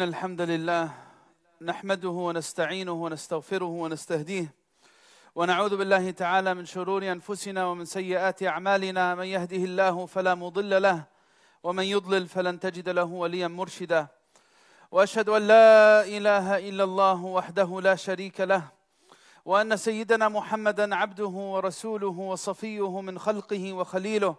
إن الحمد لله نحمده ونستعينه ونستغفره ونستهديه ونعوذ بالله تعالى من شرور أنفسنا ومن سيئات أعمالنا. من يهده الله فلا مضل له ومن يضلل فلن تجد له وليا مرشدا. وأشهد أن لا إله إلا الله وحده لا شريك له وأن سيدنا محمدا عبده ورسوله وصفيه من خلقه وخليله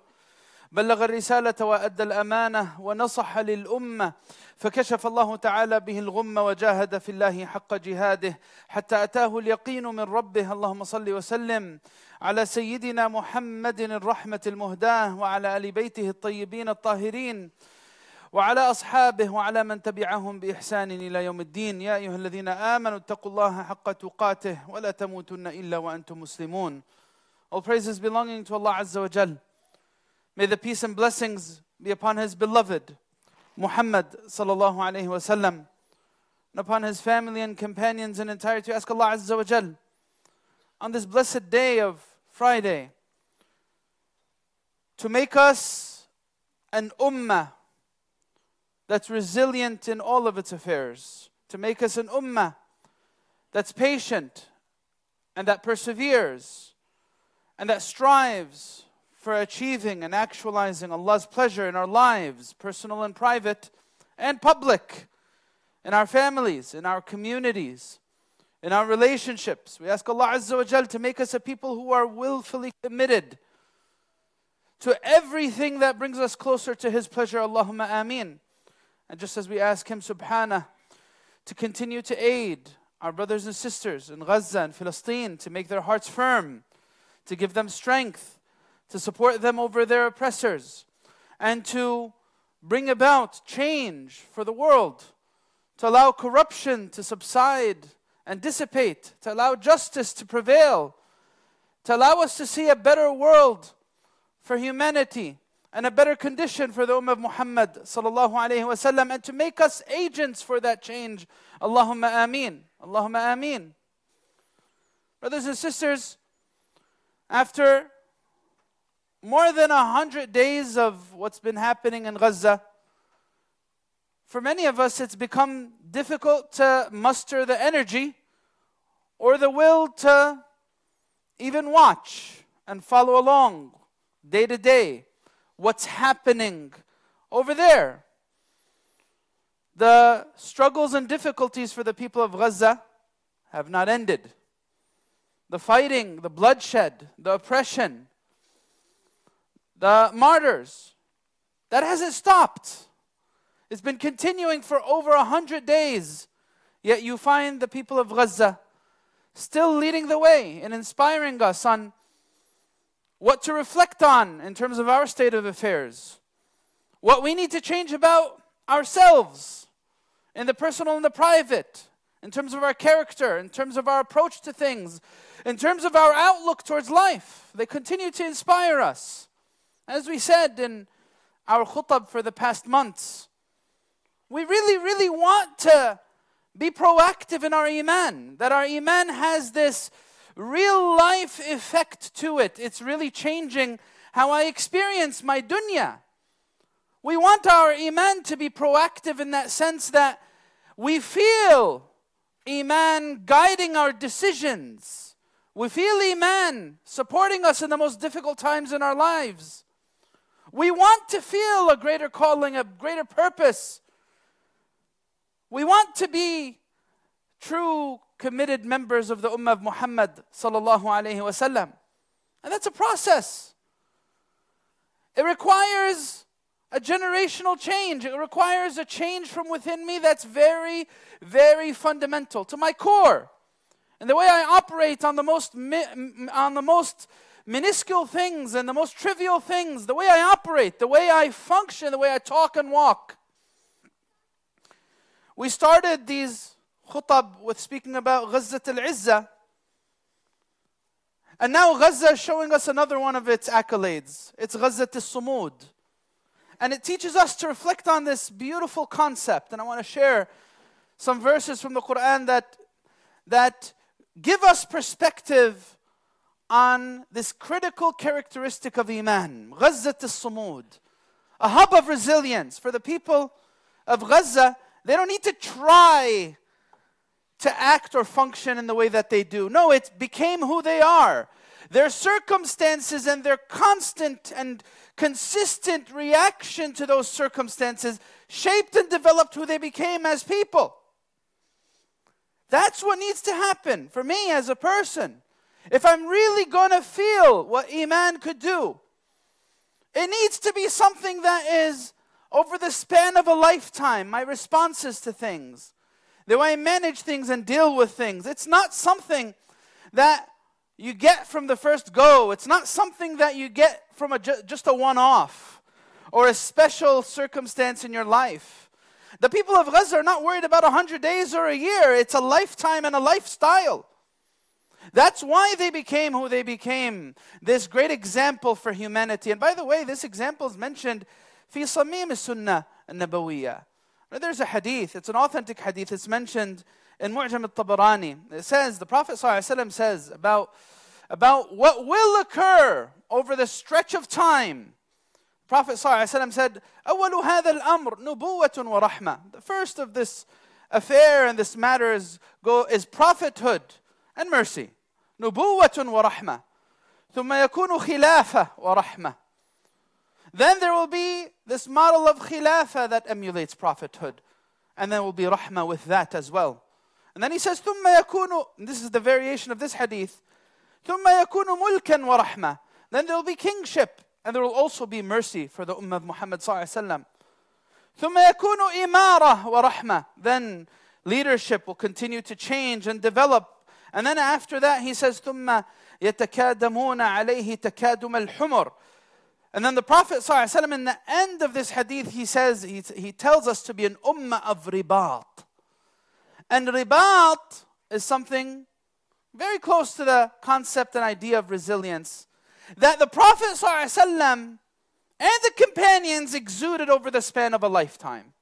بلغ الرسالة وأدى الأمانة ونصح للأمة فكشف الله تعالى به الغم وجاهد في الله حق جهاده حتى أتاه اليقين من ربه. اللهم صل وسلم على سيدنا محمد الرحمة المهداة وعلى آل بيته الطيبين الطاهرين وعلى أصحابه وعلى من تبعهم بإحسان إلى يوم الدين. يا أيها الذين آمنوا اتقوا الله حق تقاته ولا تموتن إلا وأنتم مسلمون. All praises belonging to Allah Azza wa Jal. May the peace and blessings be upon his beloved Muhammad sallallahu alayhi wasallam and upon his family and companions in entirety. Ask Allah Azza wa Jal on this blessed day of Friday to make us an ummah that's resilient in all of its affairs, to make us an ummah that's patient and that perseveres and that strives for achieving and actualizing Allah's pleasure in our lives, personal and private and public, in our families, in our communities, in our relationships. We ask Allah Azza wa Jal to make us a people who are willfully committed to everything that brings us closer to His pleasure. Allahumma ameen. And just as we ask Him, subhanah, to continue to aid our brothers and sisters in Gaza and Palestine, to make their hearts firm, to give them strength, to support them over their oppressors, and to bring about change for the world, to allow corruption to subside and dissipate, to allow justice to prevail, to allow us to see a better world for humanity and a better condition for the Ummah of Muhammad sallallahu wasallam, and to make us agents for that change. Allahumma ameen. Allahumma ameen. Brothers and sisters, after more than a hundred days of what's been happening in Gaza, for many of us it's become difficult to muster the energy or the will to even watch and follow along day to day what's happening over there. The struggles and difficulties for the people of Gaza have not ended. The fighting, the bloodshed, the oppression, the martyrs, that hasn't stopped. It's been continuing for over a hundred days. Yet you find the people of Gaza still leading the way and inspiring us on what to reflect on in terms of our state of affairs, what we need to change about ourselves in the personal and the private, in terms of our character, in terms of our approach to things, in terms of our outlook towards life. They continue to inspire us. As we said in our khutab for the past months, we really, really want to be proactive in our iman, that our iman has this real life effect to it. It's really changing how I experience my dunya. We want our iman to be proactive in that sense that we feel iman guiding our decisions. We feel iman supporting us in the most difficult times in our lives. We want to feel a greater calling, a greater purpose. We want to be true committed members of the Ummah of Muhammad. And that's a process. It requires a generational change. It requires a change from within me that's very, very fundamental to my core. And the way I operate on the most on the most minuscule things and the most trivial things, the way I operate, the way I function, the way I talk and walk. We started these khutab with speaking about Ghazat al-Izzah. And now Gaza is showing us another one of its accolades. It's Ghazat al-Sumud. And it teaches us to reflect on this beautiful concept. And I want to share some verses from the Quran that, that give us perspective on this critical characteristic of Iman. Ghazat al-Sumud. A hub of resilience. For the people of Gaza, they don't need to try to act or function in the way that they do. No, it became who they are. Their circumstances and their constant and consistent reaction to those circumstances shaped and developed who they became as people. That's what needs to happen for me as a person. If I'm really going to feel what Iman could do, it needs to be something that is over the span of a lifetime, my responses to things, the way I manage things and deal with things. It's not something that you get from the first go. It's not something that you get from a, just a one off or a special circumstance in your life. The people of Gaza are not worried about 100 days or a year, it's a lifetime and a lifestyle. That's why they became who they became. This great example for humanity. And by the way, this example is mentioned في صميم السنة النبوية. There's a hadith, it's an authentic hadith, it's mentioned in Mu'jam al-Tabarani. It says, the Prophet ﷺ says about, about what will occur over the stretch of time. The Prophet ﷺ said, أول هذا الأمر نبوة ورحمة. The first of this affair and this matter is, go, is prophethood and mercy. نبوة ورحمة. ثم يكون خلافة ورحمة. Then there will be this model of khilafah that emulates prophethood. And there will be rahmah with that as well. And then he says, ثم يكون, this is the variation of this hadith, ثم يكون ملكا ورحمة. Then there will be kingship and there will also be mercy for the ummah of Muhammad صلى الله عليه وسلم. ثم يكون إمارة ورحمة. Then leadership will continue to change and develop. And then after that he says, ثم يتكادمون عليه تكادم الحمر. And then the Prophet ﷺ, in the end of this hadith, he says, he, he tells us to be an ummah of ribat. And ribat is something very close to the concept and idea of resilience that the Prophet ﷺ and the companions exuded over the span of a lifetime.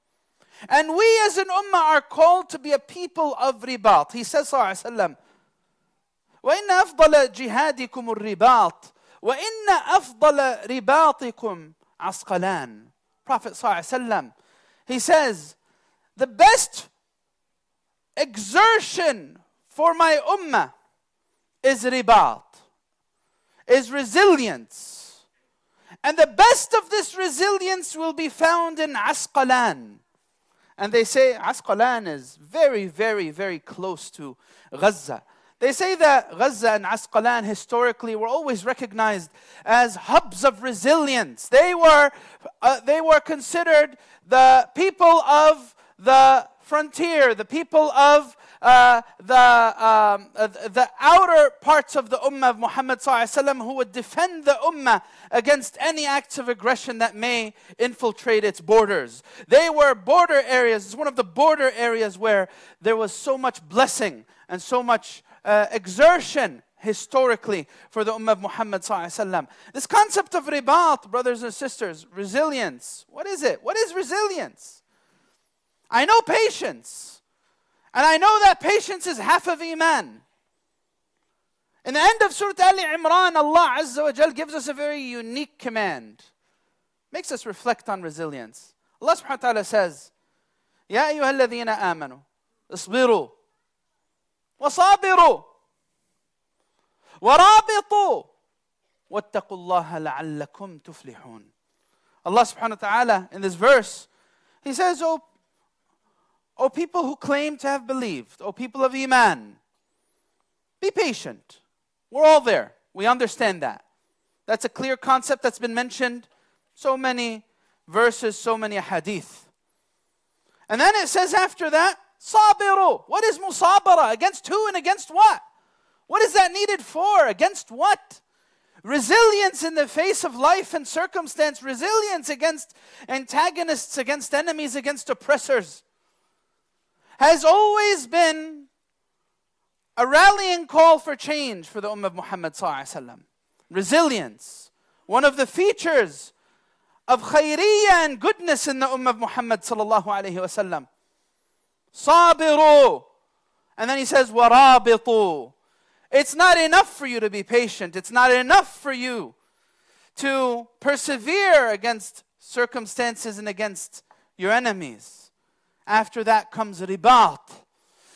And we as an ummah are called to be a people of ribat. He says, ﷺ, وإن أفضل جهادكم الرباط وإن أفضل رباطكم عسقلان Prophet ﷺ, he says, the best exertion for my ummah is ribat, is resilience. And the best of this resilience will be found in Asqalan. And they say Asqalan is very, very, very close to Gaza. They say that Gaza and Asqalan historically were always recognized as hubs of resilience. They were, uh, they were considered the people of the frontier, the people of uh, the, um, uh, the outer parts of the Ummah of Muhammad who would defend the Ummah against any acts of aggression that may infiltrate its borders. They were border areas, it's one of the border areas where there was so much blessing and so much uh, exertion historically for the Ummah of Muhammad. This concept of ribat, brothers and sisters, resilience, what is it? What is resilience? I know patience, and I know that patience is half of Iman. In the end of Surah Al Imran, Allah Azza wa Jal gives us a very unique command, makes us reflect on resilience. Allah subhanahu wa ta'ala says, يا أيها الذين آمنوا اصبروا وصابروا ورابطوا واتقوا الله لعلكم تفلحون Allah subhanahu wa ta'ala in this verse, He says, Oh, O people who claim to have believed, O people of Iman, be patient. We're all there. We understand that. That's a clear concept that's been mentioned so many verses, so many hadith. And then it says after that, sabiru. What is musabara? Against who and against what? What is that needed for? Against what? Resilience in the face of life and circumstance, resilience against antagonists, against enemies, against oppressors, has always been a rallying call for change for the Ummah of Muhammad. Resilience. One of the features of khayriyah and goodness in the Ummah of Muhammad. Sabiru. And then he says, warabitu. It's not enough for you to be patient. It's not enough for you to persevere against circumstances and against your enemies. After that comes ribat.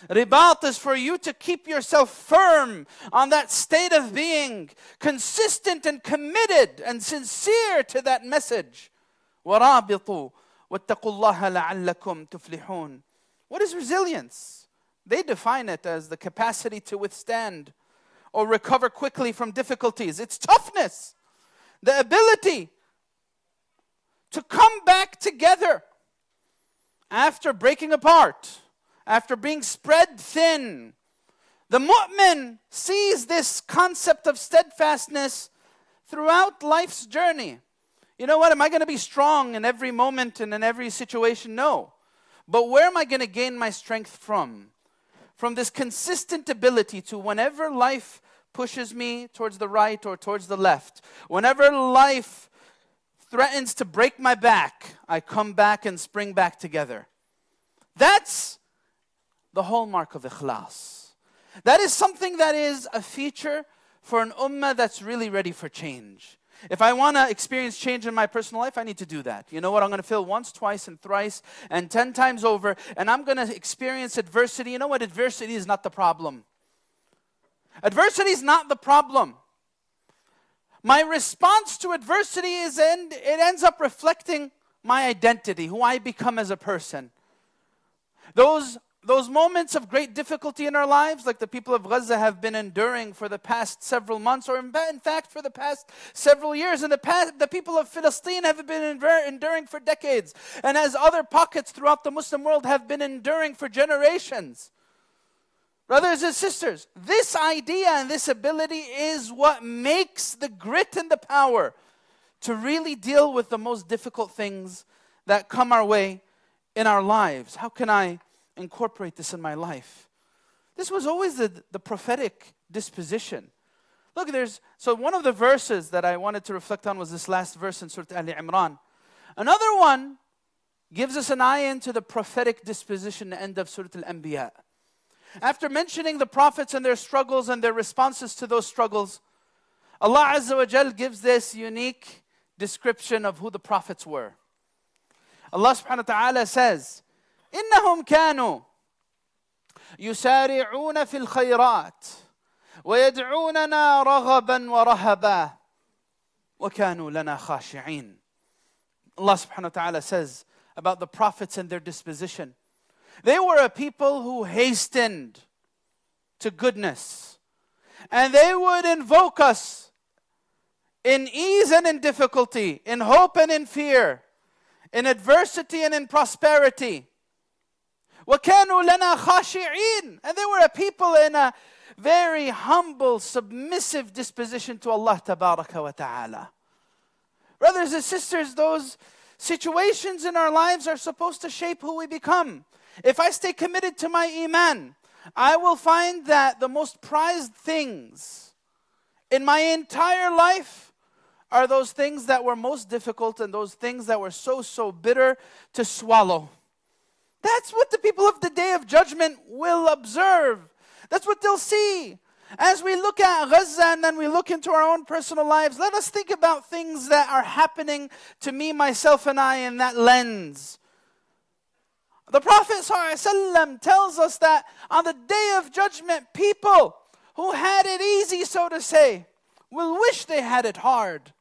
Ribat is for you to keep yourself firm on that state of being, consistent and committed and sincere to that message. وَرَابِطُوا وَاتَّقُوا اللَّهَ لَعَلَّكُمْ تُفْلِحُونَ what is resilience? They define it as the capacity to withstand or recover quickly from difficulties. It's toughness, the ability to come back together after breaking apart, after being spread thin. The mu'min sees this concept of steadfastness throughout life's journey. You know what? Am I going to be strong in every moment and in every situation? No. But where am I going to gain my strength from? From this consistent ability to, whenever life pushes me towards the right or towards the left, whenever life threatens to break my back, I come back and spring back together. That's the hallmark of ikhlas. That is something that is a feature for an ummah that's really ready for change. If I want to experience change in my personal life, I need to do that. You know what? I'm going to feel once, twice, and thrice, and ten times over, and I'm going to experience adversity. You know what? Adversity is not the problem. Adversity is not the problem. My response to adversity is end, it ends up reflecting my identity, who I become as a person. Those, those moments of great difficulty in our lives, like the people of Gaza have been enduring for the past several months, or in, fact for the past several years, and the, past, the people of Palestine have been enduring for decades, and as other pockets throughout the Muslim world have been enduring for generations. Brothers and sisters, this idea and this ability is what makes the grit and the power to really deal with the most difficult things that come our way in our lives. How can I incorporate this in my life? This was always the, the prophetic disposition. Look, there's so one of the verses that I wanted to reflect on was this last verse in Surah Al Imran. Another one gives us an eye into the prophetic disposition, the end of Surah Al Anbiya. After mentioning the prophets and their struggles and their responses to those struggles, Allah Azza wa Jal gives this unique description of who the prophets were. Allah subhanahu wa ta'ala says, إنهم كانوا يسارعون في الخيرات ويدعوننا رغبا ورهبا وكانوا لنا خاشعين. Allah subhanahu wa ta'ala says about the prophets and their disposition. They were a people who hastened to goodness. And they would invoke us in ease and in difficulty, in hope and in fear, in adversity and in prosperity. وَكَانُوا لَنَا خَاشِعِينَ And they were a people in a very humble, submissive disposition to Allah Tabaraka wa Ta'ala. Brothers and sisters, those situations in our lives are supposed to shape who we become. If I stay committed to my Iman, I will find that the most prized things in my entire life are those things that were most difficult and those things that were so, so bitter to swallow. That's what the people of the day of judgment will observe. That's what they'll see. As we look at Gaza and then we look into our own personal lives, let us think about things that are happening to me, myself, and I in that lens. The Prophet ﷺ tells us that on the day of judgment, people who had it easy, so to say, will wish they had it hard.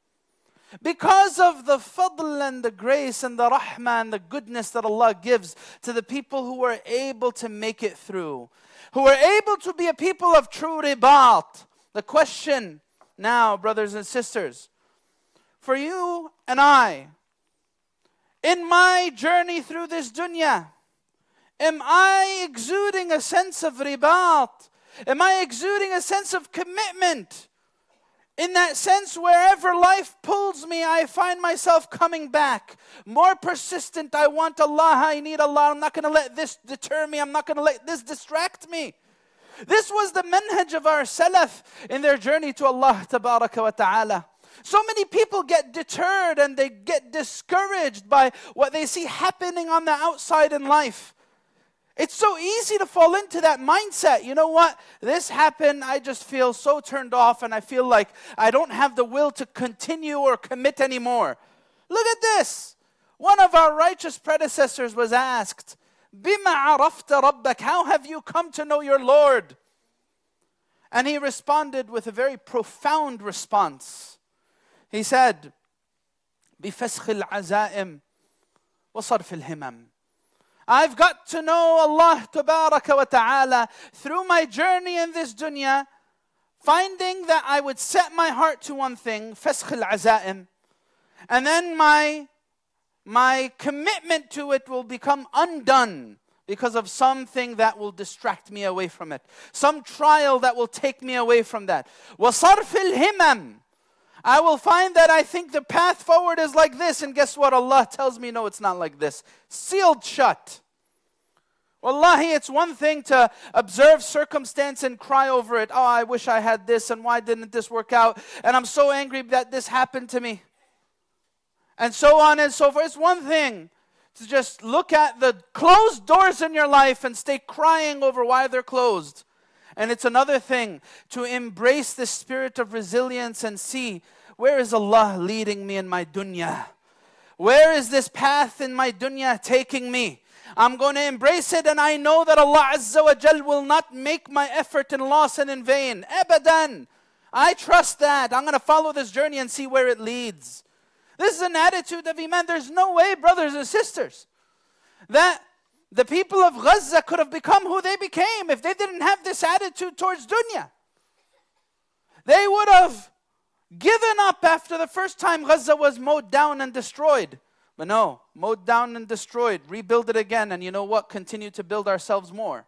Because of the fadl and the grace and the rahmah and the goodness that Allah gives to the people who are able to make it through, who are able to be a people of true ribat. The question now, brothers and sisters, for you and I, in my journey through this dunya, am I exuding a sense of ribat? Am I exuding a sense of commitment? In that sense, wherever life pulls me, I find myself coming back. More persistent. I want Allah. I need Allah. I'm not going to let this deter me. I'm not going to let this distract me. This was the manhaj of our Salaf in their journey to Allah wa ta'ala. So many people get deterred and they get discouraged by what they see happening on the outside in life. It's so easy to fall into that mindset. You know what? This happened. I just feel so turned off and I feel like I don't have the will to continue or commit anymore. Look at this. One of our righteous predecessors was asked, Bima arafta rabbak? How have you come to know your Lord? And he responded with a very profound response. He said, بفسخ العزائم وصرف الهمم I've got to know Allah tabaraka wa ta'ala through my journey in this dunya, finding that I would set my heart to one thing, fasq al-azaim, and then my, my commitment to it will become undone because of something that will distract me away from it, some trial that will take me away from that. وَصَرْفِ الْهِمَمِ I will find that I think the path forward is like this, and guess what? Allah tells me, no, it's not like this. Sealed shut. Wallahi, it's one thing to observe circumstance and cry over it. Oh, I wish I had this, and why didn't this work out? And I'm so angry that this happened to me. And so on and so forth. It's one thing to just look at the closed doors in your life and stay crying over why they're closed. And it's another thing to embrace the spirit of resilience and see where is Allah leading me in my dunya? Where is this path in my dunya taking me? I'm going to embrace it and I know that Allah Azza wa Jal will not make my effort in loss and in vain. Abadan. I trust that. I'm going to follow this journey and see where it leads. This is an attitude of Iman. There's no way, brothers and sisters, that the people of Gaza could have become who they became if they didn't have this attitude towards dunya. They would have given up after the first time Gaza was mowed down and destroyed. But no, mowed down and destroyed, rebuild it again, and you know what? Continue to build ourselves more.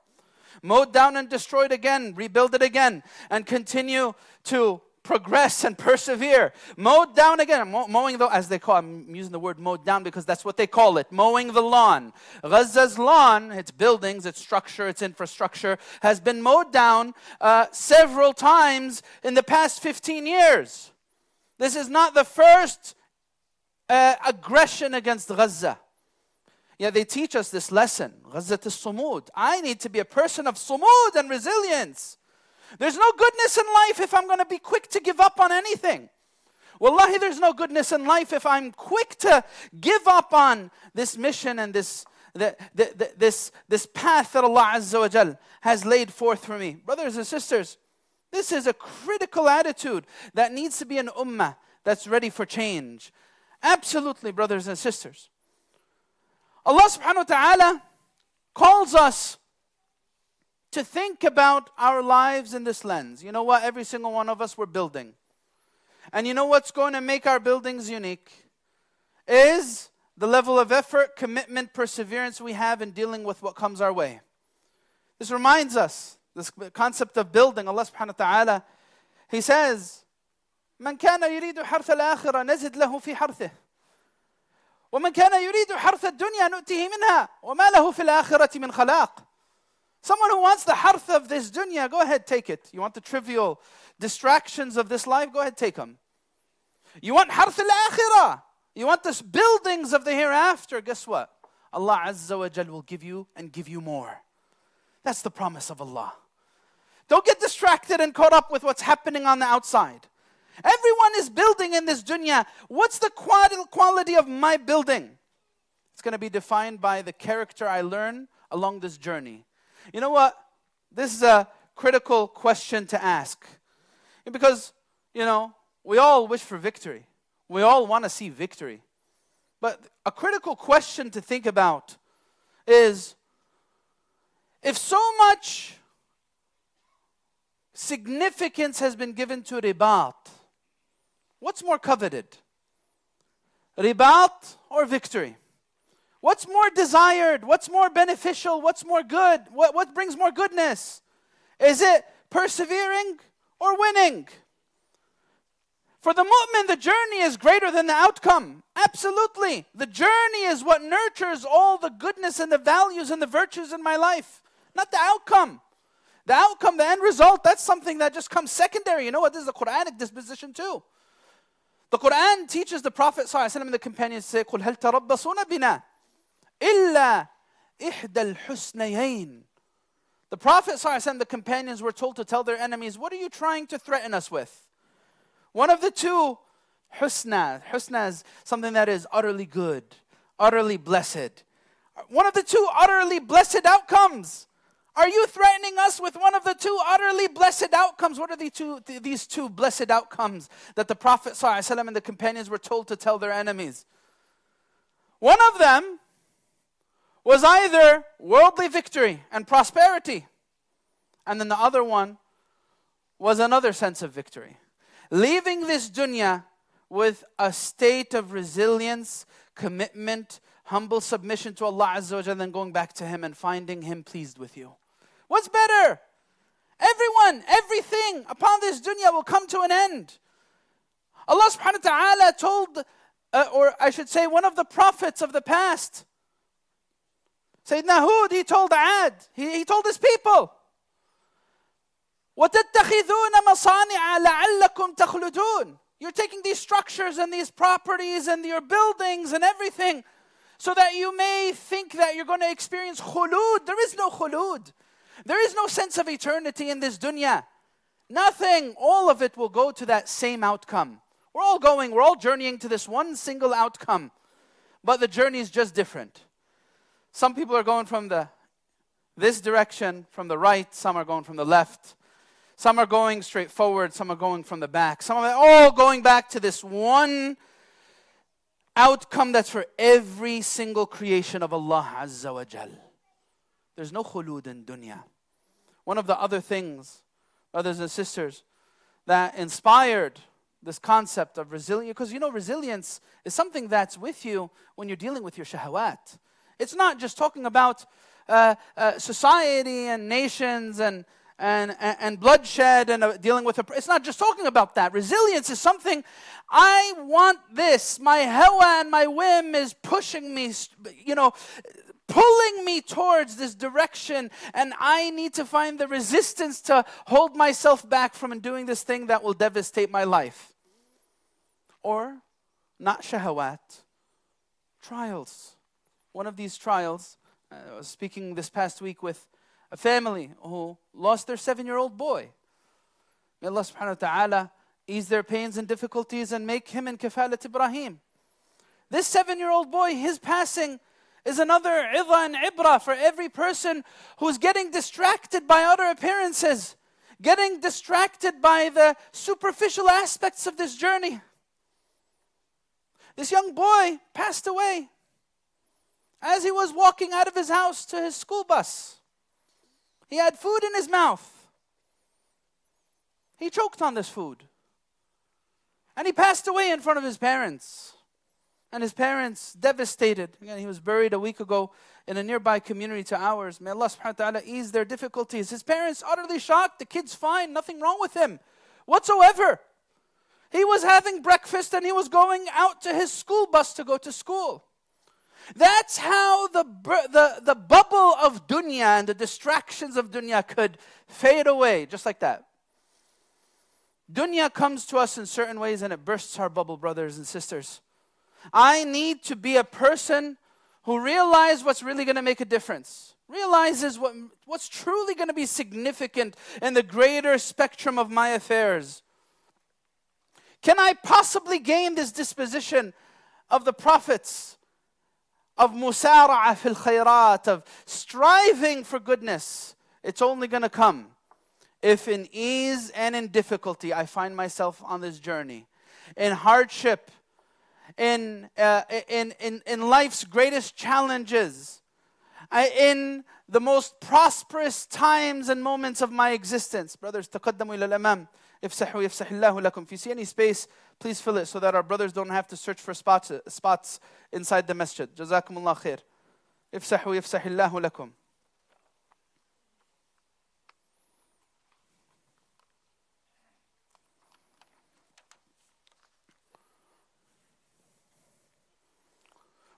Mowed down and destroyed again, rebuild it again, and continue to progress and persevere. Mowed down again. Mowing the, as they call, I'm using the word mowed down because that's what they call it. Mowing the lawn. Gaza's lawn, its buildings, its structure, its infrastructure, has been mowed down uh, several times in the past 15 years. This is not the first uh, aggression against Gaza. Yeah, they teach us this lesson. Gaza to sumud. I need to be a person of sumud and resilience. There's no goodness in life if I'm going to be quick to give up on anything. Wallahi, there's no goodness in life if I'm quick to give up on this mission and this, the, the, the, this, this path that Allah Azza wa Jal has laid forth for me. Brothers and sisters, this is a critical attitude that needs to be an ummah that's ready for change. Absolutely, brothers and sisters. Allah subhanahu wa ta'ala calls us to think about our lives in this lens. You know what? Every single one of us, we're building. And you know what's going to make our buildings unique? Is the level of effort, commitment, perseverance we have in dealing with what comes our way. This reminds us, this concept of building, Allah subhanahu wa ta'ala, He says, من كان يريد حرث الآخرة نزد له في حرثه ومن كان يريد حرث الدنيا نؤته منها وما له في من خلاق Someone who wants the harth of this dunya, go ahead, take it. You want the trivial distractions of this life, go ahead, take them. You want harth al akhirah, you want the buildings of the hereafter, guess what? Allah Azza wa Jal will give you and give you more. That's the promise of Allah. Don't get distracted and caught up with what's happening on the outside. Everyone is building in this dunya. What's the quality of my building? It's going to be defined by the character I learn along this journey. You know what? This is a critical question to ask. Because, you know, we all wish for victory. We all want to see victory. But a critical question to think about is if so much significance has been given to ribat, what's more coveted? Ribat or victory? What's more desired? What's more beneficial? What's more good? What, what brings more goodness? Is it persevering or winning? For the mu'min, the journey is greater than the outcome. Absolutely. The journey is what nurtures all the goodness and the values and the virtues in my life, not the outcome. The outcome, the end result, that's something that just comes secondary. You know what? This is a Quranic disposition too. The Quran teaches the Prophet ﷺ and the companions say, قُلْ هَلْ تَرَبَّصُونَ بِنَا إِلَّا إِحْدَى الْحُسْنَيَيْنِ The Prophet ﷺ and the companions were told to tell their enemies, What are you trying to threaten us with? One of the two, husna. Husna is something that is utterly good, utterly blessed. One of the two utterly blessed outcomes. Are you threatening us with one of the two utterly blessed outcomes? What are the two, th- these two blessed outcomes that the Prophet ﷺ and the companions were told to tell their enemies? One of them was either worldly victory and prosperity, and then the other one was another sense of victory. Leaving this dunya with a state of resilience, commitment, humble submission to Allah Azza wa Jalla, and then going back to Him and finding Him pleased with you. What's better? Everyone, everything upon this dunya will come to an end. Allah subhanahu wa ta'ala told, uh, or I should say, one of the prophets of the past, Sayyidina Hud, he told Ad, he, he told his people, وَتَتَّخِذُونَ مَصَانِعَ لَعَلَّكُمْ تَخْلُدُونَ You're taking these structures and these properties and your buildings and everything so that you may think that you're going to experience khulud. There is no khulud. There is no sense of eternity in this dunya. Nothing. All of it will go to that same outcome. We're all going, we're all journeying to this one single outcome. But the journey is just different. Some people are going from the this direction from the right, some are going from the left. Some are going straight forward, some are going from the back. Some are all going back to this one outcome that's for every single creation of Allah Azza wa Jal. There's no khulud in dunya. One of the other things, brothers and sisters, that inspired this concept of resilience, because you know, resilience is something that's with you when you're dealing with your shahawat. It's not just talking about uh, uh, society and nations and and, and, and bloodshed and uh, dealing with it's not just talking about that. Resilience is something i want this. My hawa and my whim is pushing me you know pulling me towards this direction and i need to find the resistance to hold myself back from doing this thing that will devastate my life or not shahawat trials one of these trials uh, i was speaking this past week with a family who lost their seven year old boy. May Allah subhanahu wa ta'ala ease their pains and difficulties and make him in kafalat Ibrahim. This seven year old boy, his passing is another idha and ibra for every person who's getting distracted by other appearances, getting distracted by the superficial aspects of this journey. This young boy passed away as he was walking out of his house to his school bus. He had food in his mouth. He choked on this food. And he passed away in front of his parents. And his parents, devastated. Again, he was buried a week ago in a nearby community to ours. May Allah subhanahu wa ta'ala ease their difficulties. His parents, utterly shocked. The kid's fine, nothing wrong with him whatsoever. He was having breakfast and he was going out to his school bus to go to school. That's how the, the, the bubble of dunya and the distractions of dunya could fade away, just like that. Dunya comes to us in certain ways and it bursts our bubble, brothers and sisters. I need to be a person who realizes what's really going to make a difference, realizes what, what's truly going to be significant in the greater spectrum of my affairs. Can I possibly gain this disposition of the prophets? of musara'a fil khayrat, of striving for goodness, it's only going to come if in ease and in difficulty I find myself on this journey. In hardship, in, uh, in, in, in life's greatest challenges, I, in the most prosperous times and moments of my existence. Brothers, تقدموا إلى الأمام. افسحوا يفسح الله لكم. If you see any space, please fill it so that our brothers don't have to search for spots, spots inside the masjid. جزاكم الله خير. افسحوا يفسح الله لكم.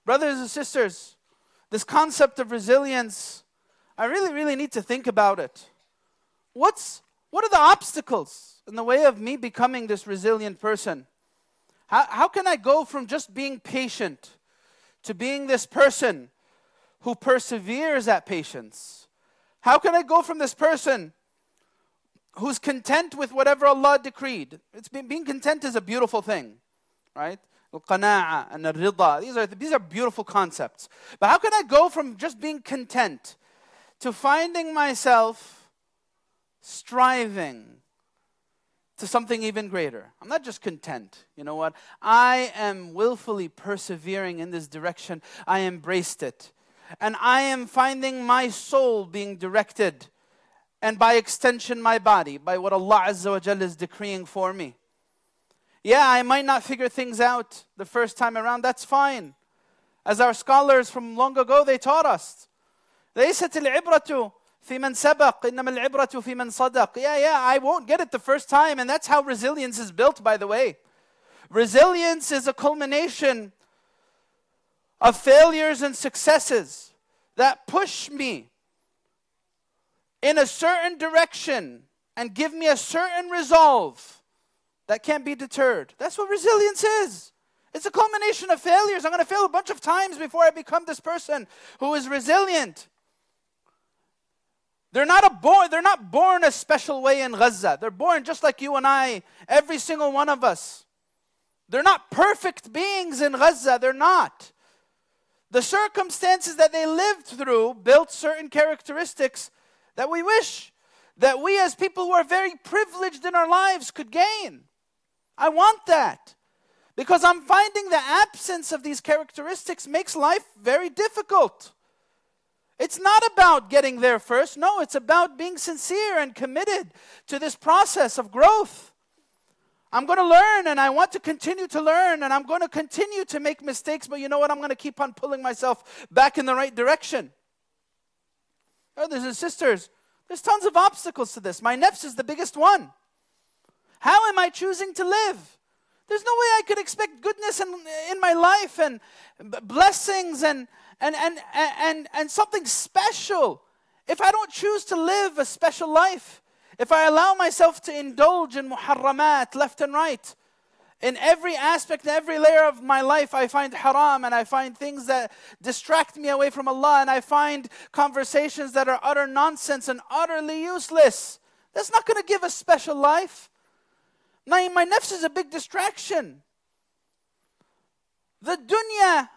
Brothers and sisters, this concept of resilience, I really, really need to think about it. What's, what are the obstacles in the way of me becoming this resilient person? How, how can I go from just being patient to being this person who perseveres at patience? How can I go from this person who's content with whatever Allah decreed? It's being, being content is a beautiful thing, right? Al-qana'a and. These are, these are beautiful concepts. But how can I go from just being content to finding myself striving to something even greater? I'm not just content. You know what? I am willfully persevering in this direction. I embraced it. And I am finding my soul being directed, and by extension, my body, by what Allah Azza wa is decreeing for me. Yeah, I might not figure things out the first time around. That's fine. As our scholars from long ago, they taught us. ليست العبرة في من سبق إنما العبرة في من صدق. Yeah, yeah, I won't get it the first time. And that's how resilience is built, by the way. Resilience is a culmination of failures and successes that push me in a certain direction and give me a certain resolve that can't be deterred. That's what resilience is. It's a culmination of failures. I'm going to fail a bunch of times before I become this person who is resilient. They're not a born, they're not born a special way in Gaza. They're born just like you and I, every single one of us. They're not perfect beings in Gaza. They're not. The circumstances that they lived through built certain characteristics that we wish that we as people who are very privileged in our lives could gain. I want that. Because I'm finding the absence of these characteristics makes life very difficult. It's not about getting there first. No, it's about being sincere and committed to this process of growth. I'm going to learn and I want to continue to learn and I'm going to continue to make mistakes, but you know what? I'm going to keep on pulling myself back in the right direction. Brothers and sisters, there's tons of obstacles to this. My nafs is the biggest one. How am I choosing to live? There's no way I could expect goodness in, in my life and blessings and, and, and, and, and something special if I don't choose to live a special life. If I allow myself to indulge in muharramat left and right. In every aspect, in every layer of my life, I find haram and I find things that distract me away from Allah and I find conversations that are utter nonsense and utterly useless. That's not going to give a special life. My, my nafs is a big distraction. The dunya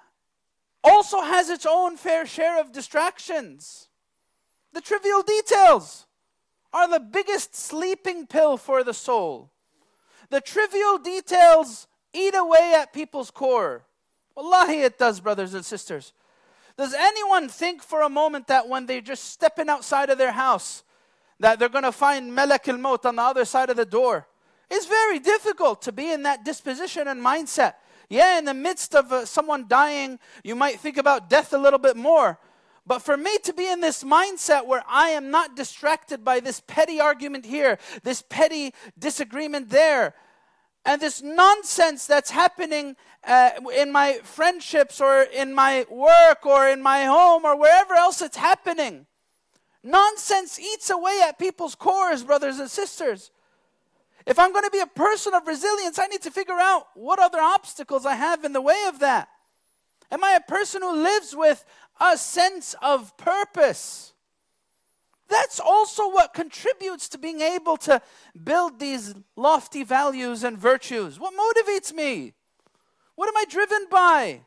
also has its own fair share of distractions. The trivial details are the biggest sleeping pill for the soul. The trivial details eat away at people's core. Wallahi, it does, brothers and sisters. Does anyone think for a moment that when they're just stepping outside of their house, that they're going to find Malak al Maut on the other side of the door? It's very difficult to be in that disposition and mindset. Yeah, in the midst of uh, someone dying, you might think about death a little bit more. But for me to be in this mindset where I am not distracted by this petty argument here, this petty disagreement there, and this nonsense that's happening uh, in my friendships or in my work or in my home or wherever else it's happening. Nonsense eats away at people's cores, brothers and sisters. If I'm going to be a person of resilience, I need to figure out what other obstacles I have in the way of that. Am I a person who lives with a sense of purpose? That's also what contributes to being able to build these lofty values and virtues. What motivates me? What am I driven by?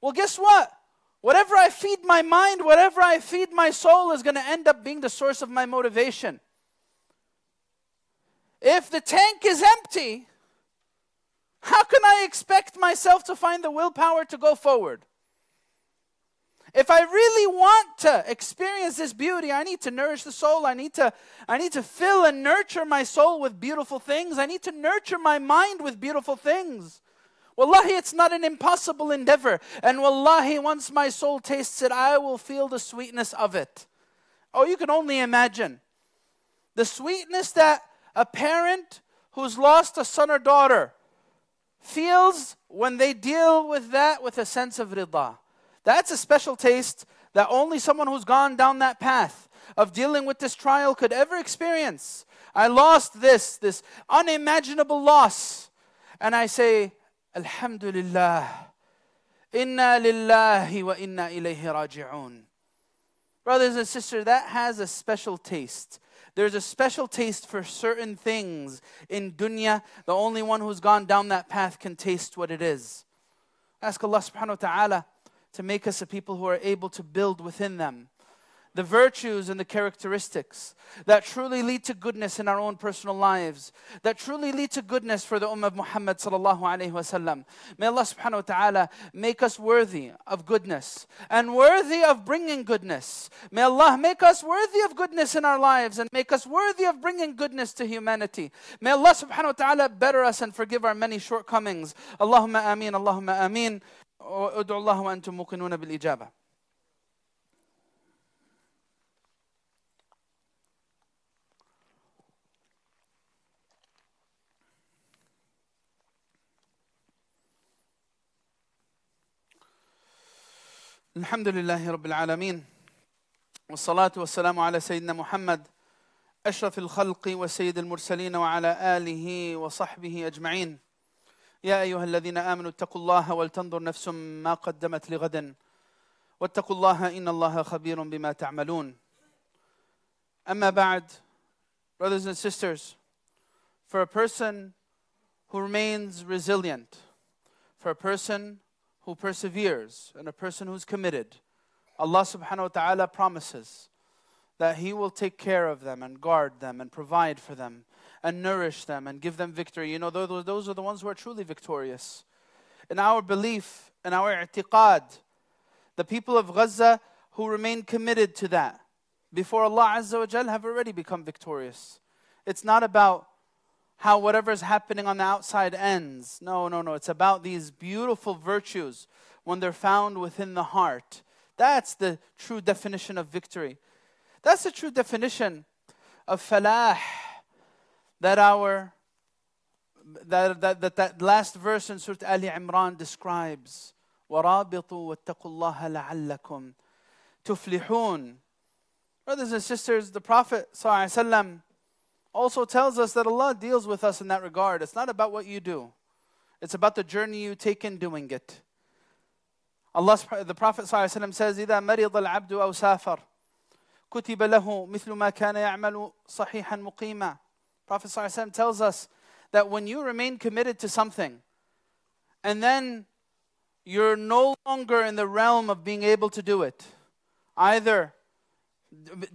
Well, guess what? Whatever I feed my mind, whatever I feed my soul is going to end up being the source of my motivation. If the tank is empty, How can I expect myself to find the willpower to go forward? If I really want to experience this beauty, I need to nourish the soul. I need to, I need to fill and nurture my soul with beautiful things. I need to nurture my mind with beautiful things. Wallahi, it's not an impossible endeavor. And wallahi, once my soul tastes it, I will feel the sweetness of it. Oh, you can only imagine the sweetness that a parent who's lost a son or daughter feels when they deal with that with a sense of rida. That's a special taste that only someone who's gone down that path of dealing with this trial could ever experience. I lost this, this unimaginable loss. And I say, Alhamdulillah, inna lillahi wa inna ilayhi raji'un. Brothers and sisters, that has a special taste. There's a special taste for certain things in dunya. The only one who's gone down that path can taste what it is. Ask Allah subhanahu wa ta'ala to make us a people who are able to build within them the virtues and the characteristics that truly lead to goodness in our own personal lives, that truly lead to goodness for the Ummah of Muhammad sallallahu alaihi wasallam. May Allah subhanahu wa ta'ala make us worthy of goodness and worthy of bringing goodness. May Allah make us worthy of goodness in our lives and make us worthy of bringing goodness to humanity. May Allah subhanahu wa ta'ala better us and forgive our many shortcomings. Allahumma ameen, Allahumma ameen. ادعوا الله وانتم موقنون بالاجابه. الحمد لله رب العالمين والصلاة والسلام على سيدنا محمد أشرف الخلق وسيد المرسلين وعلى آله وصحبه أجمعين. يا أيها الذين آمنوا اتقوا الله ولتنظر نفس ما قدمت لغد. واتقوا الله إن الله خبير بما تعملون. أما بعد brothers and sisters for a person who remains resilient for a person who perseveres and a person who's committed, Allah subhanahu wa ta'ala promises that He will take care of them and guard them and provide for them and nourish them and give them victory. You know, those, are the ones who are truly victorious. In our belief, in our i'tiqad, the people of Gaza who remain committed to that before Allah Azza wa Jal have already become victorious. It's not about how whatever's happening on the outside ends. No, no, no. It's about these beautiful virtues when they're found within the heart. That's the true definition of victory. That's the true definition of falah that our that, that, that, that last verse in Surah Ali Imran describes. وَرَابِطُوا وَاتَّقُوا اللَّهَ لَعَلَّكُمْ تُفْلِحُونَ Brothers and sisters, the Prophet ﷺ also tells us that Allah deals with us in that regard. It's not about what you do, it's about the journey you take in doing it. Allah, the Prophet ﷺ says, إذا مرض العبد أو سافر كتب له مثل ما كان يعمل صحيحا مقيما. Prophet ﷺ tells us that when you remain committed to something and then you're no longer in the realm of being able to do it, either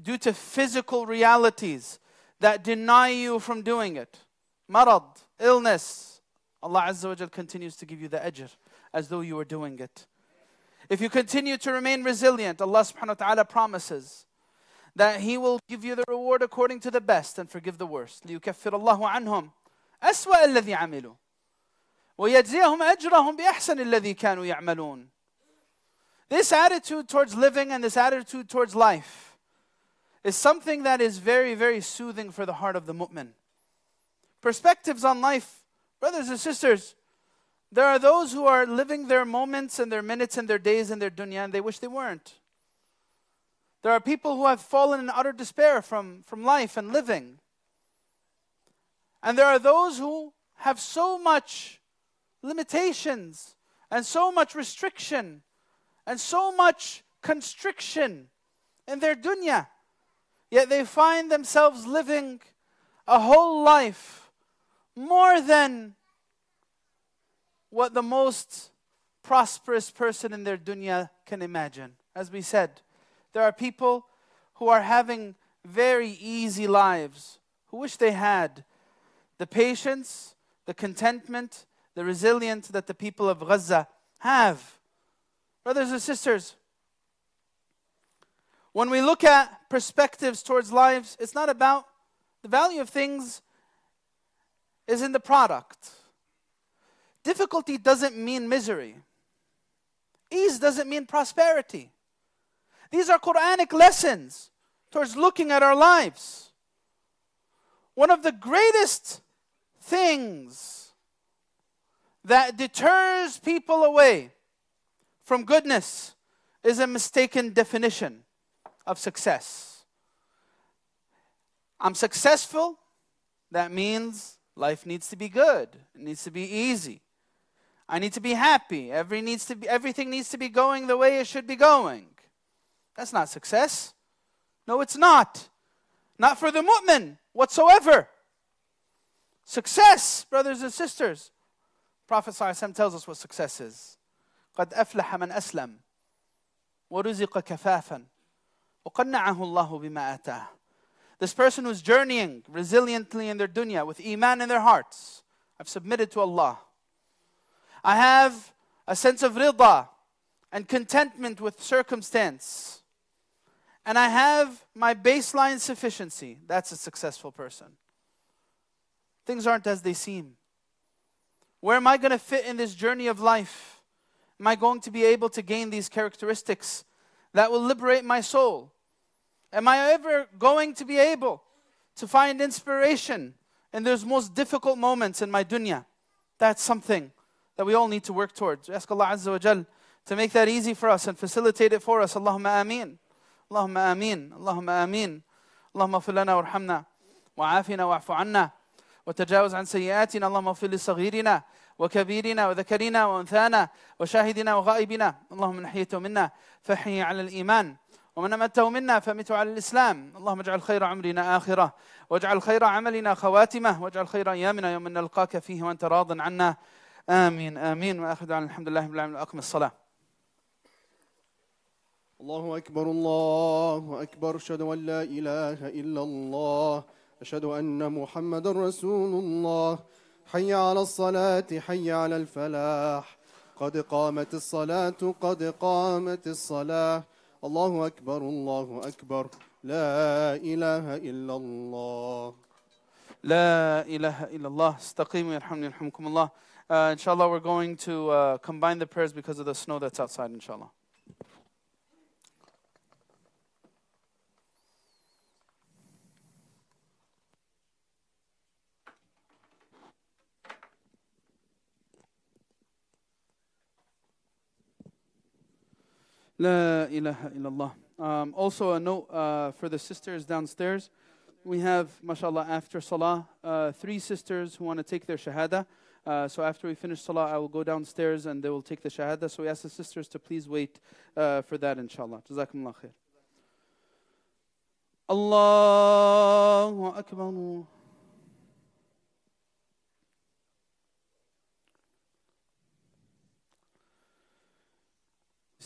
due to physical realities that deny you from doing it. Marad, illness. Allah Azza wa Jal continues to give you the ajr as though you were doing it. If you continue to remain resilient, Allah subhanahu wa ta'ala promises that He will give you the reward according to the best and forgive the worst. ليكفر الله عنهم أسوأ الذي عملوا ويجزيهم أجرهم بأحسن الذي كانوا يعملون. This attitude towards living and this attitude towards life is something that is very, very soothing for the heart of the mu'min. Perspectives on life, brothers and sisters, there are those who are living their moments and their minutes and their days and their dunya and they wish they weren't. There are people who have fallen in utter despair from, from life and living. And there are those who have so much limitations and so much restriction and so much constriction in their dunya Yet they find themselves living a whole life more than what the most prosperous person in their dunya can imagine. As we said, there are people who are having very easy lives, who wish they had the patience, the contentment, the resilience that the people of Gaza have. Brothers and sisters, when we look at perspectives towards lives, it's not about the value of things is in the product. Difficulty doesn't mean misery. Ease doesn't mean prosperity. These are Quranic lessons towards looking at our lives. One of the greatest things that deters people away from goodness is a mistaken definition of success. I'm successful, that means life needs to be good, it needs to be easy. I need to be happy. Every needs to be, everything needs to be going the way it should be going. That's not success. No, it's not. Not for the mu'min whatsoever. Success, brothers and sisters. Prophet ﷺ tells us what success is. قد أفلح من أسلم ورزق كفافا وقنعه الله بما آتاه. This person who's journeying resiliently in their dunya with iman in their hearts. I've submitted to Allah. I have a sense of rida and contentment with circumstance. And I have my baseline sufficiency. That's a successful person. Things aren't as they seem. Where am I going to fit in this journey of life? Am I going to be able to gain these characteristics that will liberate my soul? Am I ever going to be able to find inspiration in those most difficult moments in my dunya? That's something that we all need to work towards. We ask Allah Azza wa Jal to make that easy for us and facilitate it for us. Allahumma ameen. Allahumma ameen. Allahumma ameen. اللهم اغفر لنا وارحمنا وعافنا واعف عنا وتجاوز عن سيئاتنا اللهم اغفر لصغيرنا وكبيرنا وذكرنا وانثانا وشاهدنا وغائبنا اللهم من احييته منا فاحيه على الايمان ومن أمته منا فامته على الإسلام. اللهم اجعل خير عمرنا آخرة واجعل خير عملنا خواتمة واجعل خير أيامنا يوم نلقاك فيه وأنت راض عنا. آمين آمين. وآخر دعوانا الحمد لله العالمين اقم الصلاة. الله أكبر الله أكبر. أشهد أن لا إله إلا الله. أشهد أن محمد رسول الله. حي على الصلاة حي على الفلاح. قد قامت الصلاة قد قامت الصلاة. الله أكبر الله أكبر لا إله إلا الله لا إله إلا الله استقيموا يرحمني يرحمكم الله uh, inshallah we're going to uh, combine the prayers because of the snow that's outside inshallah La ilaha illallah. Um, also, a note uh, for the sisters downstairs. We have, mashallah, after salah, uh, three sisters who want to take their shahada. Uh, so after we finish salah, I will go downstairs and they will take the shahada. So we ask the sisters to please wait uh, for that, inshallah. Jazakumullah khair. Allahu Akbar.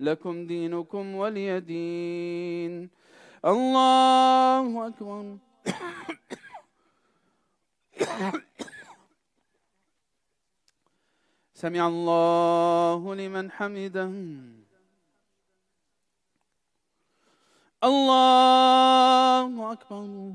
لكم دينكم ولي دين. الله أكبر. سمع الله لمن حمده. الله أكبر.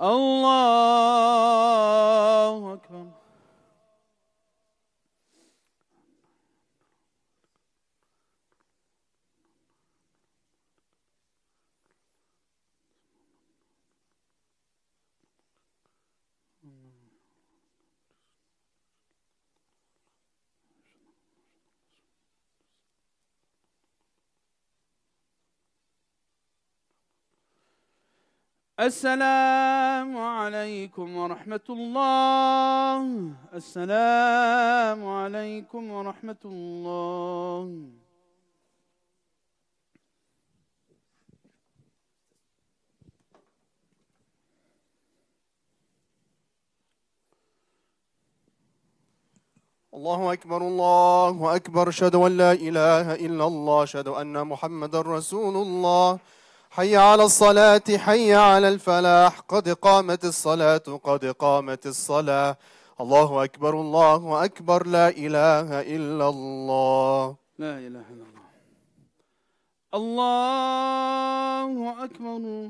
الله أكبر السلام عليكم ورحمة الله. السلام عليكم ورحمة الله. الله أكبر الله أكبر. أشهد أن لا إله إلا الله. أشهد أن محمد رسول الله. حي على الصلاة حي على الفلاح. قد قامت الصلاة قد قامت الصلاة. الله أكبر الله أكبر. لا إله إلا الله. لا إله إلا الله. الله أكبر.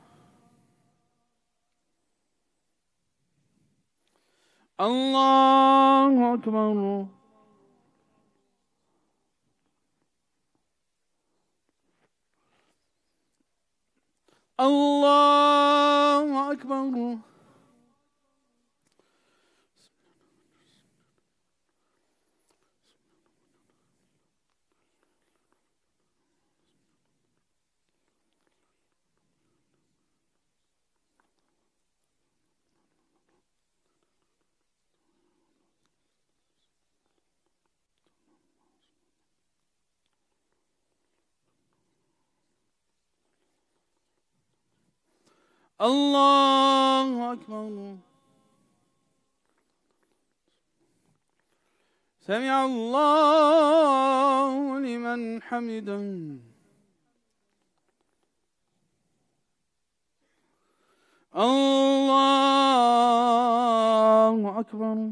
Allahu Ekber. Allahu Ekber. الله أكبر. سمع الله لمن حمدا الله أكبر.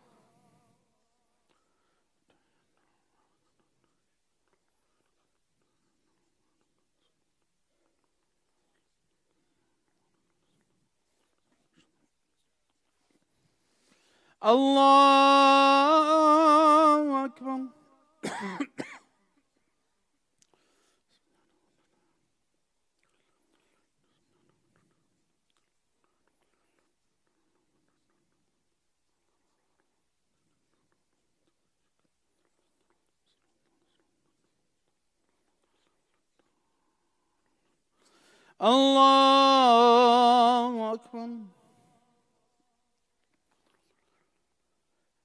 Allahu Ekber. Allahu Ekber.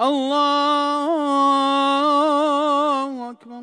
الله أكبر.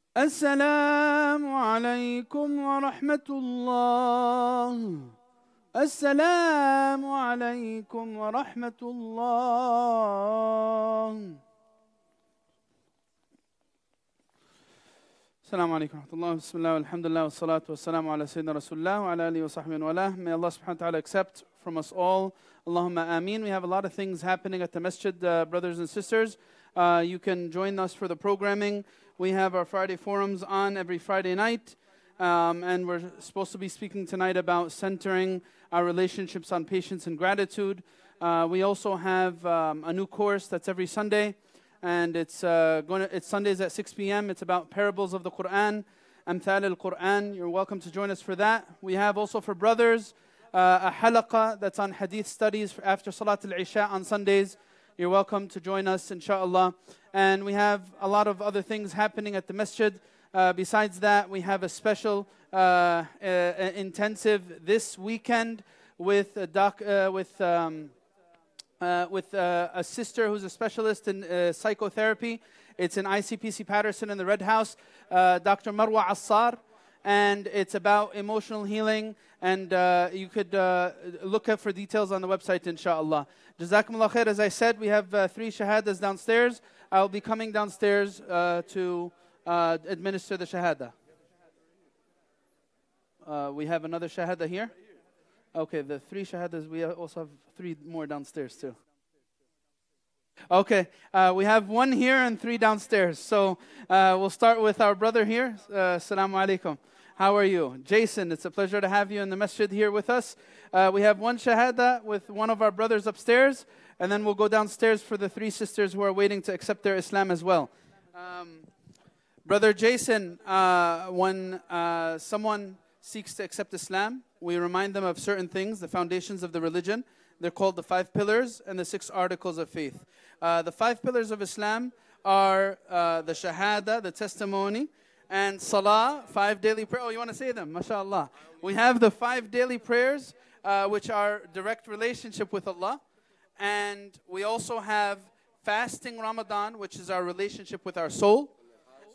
السلام عليكم ورحمة الله السلام عليكم ورحمة الله السلام عليكم ورحمة الله بسم الله والحمد لله والصلاة والسلام على سيدنا رسول الله وعلى آله وصحبه والاه May Allah subhanahu wa ta'ala accept from us all Allahumma ameen We have a lot of things happening at the masjid uh, brothers and sisters uh, You can join us for the programming We have our Friday forums on every Friday night um, and we're supposed to be speaking tonight about centering our relationships on patience and gratitude. Uh, we also have um, a new course that's every Sunday, and it's uh, going to, it's Sundays at 6 p.m. It's about parables of the Quran, Amthal al Quran. You're welcome to join us for that. We have also for brothers uh, a halaqa that's on hadith studies after Salat al Isha on Sundays. You're welcome to join us, inshallah. And we have a lot of other things happening at the masjid. Uh, besides that, we have a special uh, uh, intensive this weekend with a doc, uh, with um, uh, with a sister who's a specialist in psychotherapy. It's in ICPC Paterson in the Red House, Dr. Marwa Assar. and it's about emotional healing. And uh, you could uh, look up for details on the website, inshallah. Jazakumullah khair. As I said, we have uh, three shahadas downstairs. I'll be coming downstairs uh, to uh, administer the shahada. Uh, we have another shahada here. Okay, the three shahadas, we also have three more downstairs too. Okay, uh, we have one here and three downstairs. So uh, we'll start with our brother here. Uh, Assalamu alaikum. How are you? Jason, it's a pleasure to have you in the masjid here with us. Uh, we have one shahada with one of our brothers upstairs, and then we'll go downstairs for the three sisters who are waiting to accept their Islam as well. Um, Brother Jason, uh, when uh, someone seeks to accept Islam, we remind them of certain things, the foundations of the religion. They're called the five pillars and the six articles of faith. Uh, the five pillars of Islam are uh, the Shahada, the testimony, and Salah, five daily prayers. Oh, you want to say them? MashaAllah. We have the five daily prayers, uh, which are direct relationship with Allah. And we also have fasting Ramadan, which is our relationship with our soul.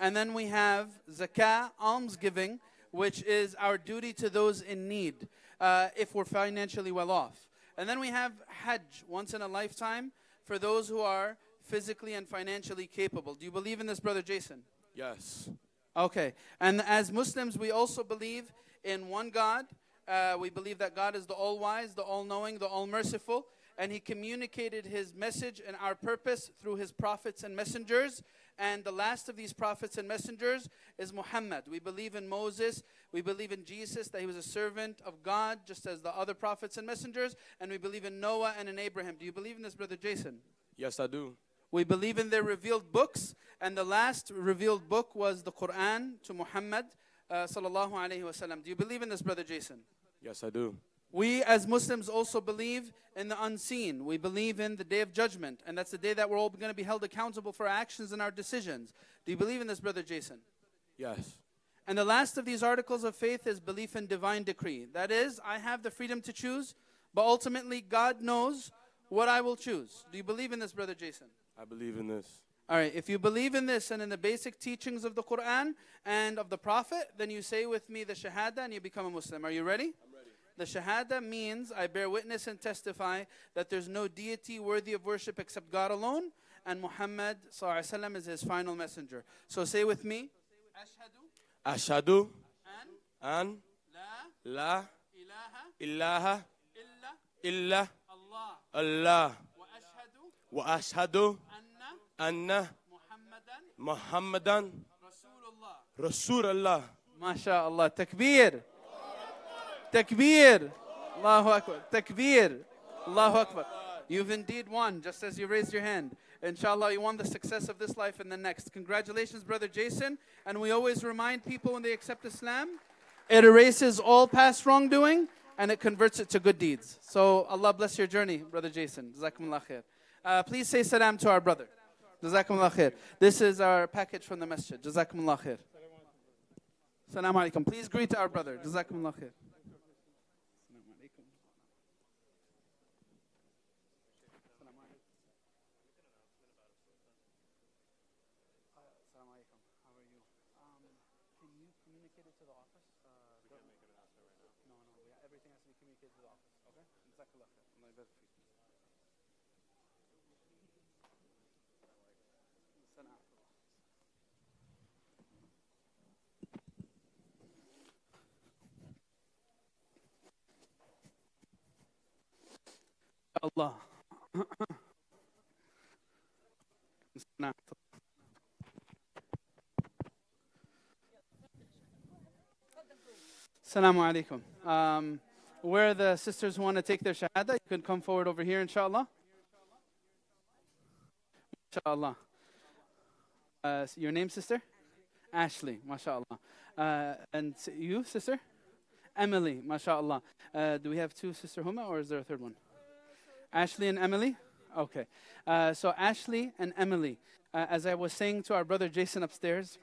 And then we have zakah, almsgiving, which is our duty to those in need uh, if we're financially well off. And then we have hajj, once in a lifetime, for those who are physically and financially capable. Do you believe in this, Brother Jason? Yes. Okay. And as Muslims, we also believe in one God. Uh, we believe that God is the all wise, the all knowing, the all merciful. And He communicated His message and our purpose through His prophets and messengers. And the last of these prophets and messengers is Muhammad. We believe in Moses. We believe in Jesus, that he was a servant of God, just as the other prophets and messengers. And we believe in Noah and in Abraham. Do you believe in this, Brother Jason? Yes, I do. We believe in their revealed books, and the last revealed book was the Quran to Muhammad uh, sallallahu alaihi wasallam. Do you believe in this, brother Jason? Yes, I do. We as Muslims also believe in the unseen. We believe in the day of judgment, and that's the day that we're all going to be held accountable for our actions and our decisions. Do you believe in this, brother Jason? Yes. And the last of these articles of faith is belief in divine decree. That is, I have the freedom to choose, but ultimately God knows what I will choose. Do you believe in this, brother Jason? I believe in this. All right, if you believe in this and in the basic teachings of the Quran and of the Prophet, then you say with me the Shahada and you become a Muslim. Are you ready? I'm ready. The Shahada means I bear witness and testify that there's no deity worthy of worship except God alone, and Muhammad وسلم, is his final messenger. So say with me Ashhadu Ashadu an an la la ilaha ilaha illa illa Allah Allah wa ashhadu wa ashhadu anna anna Muhammadan Muhammadan Rasulullah. Rasulullah. MashaAllah. Takbir. Takbir. Allahu Akbar. Takbir. Allahu Akbar. You've indeed won, just as you raised your hand. Inshallah, you won the success of this life and the next. Congratulations, Brother Jason. And we always remind people when they accept Islam, it erases all past wrongdoing and it converts it to good deeds. So Allah bless your journey, Brother Jason. Jazakumullah khair. Uh, please say salam to our brother. Jazakumullah khair. This is our package from the masjid. Jazakumullah khair. Salam alaikum. Please greet our brother. Jazakumullah khair. Nah. Assalamu alaikum. Um, where the sisters want to take their shahada, you can come forward over here, inshallah. Inshallah. Uh, your name, sister? Ashley, mashallah. Uh, and you, sister? Emily, mashallah. Uh, do we have two sister Huma or is there a third one? Ashley and Emily? Okay. Uh, so Ashley and Emily, uh, as I was saying to our brother Jason upstairs,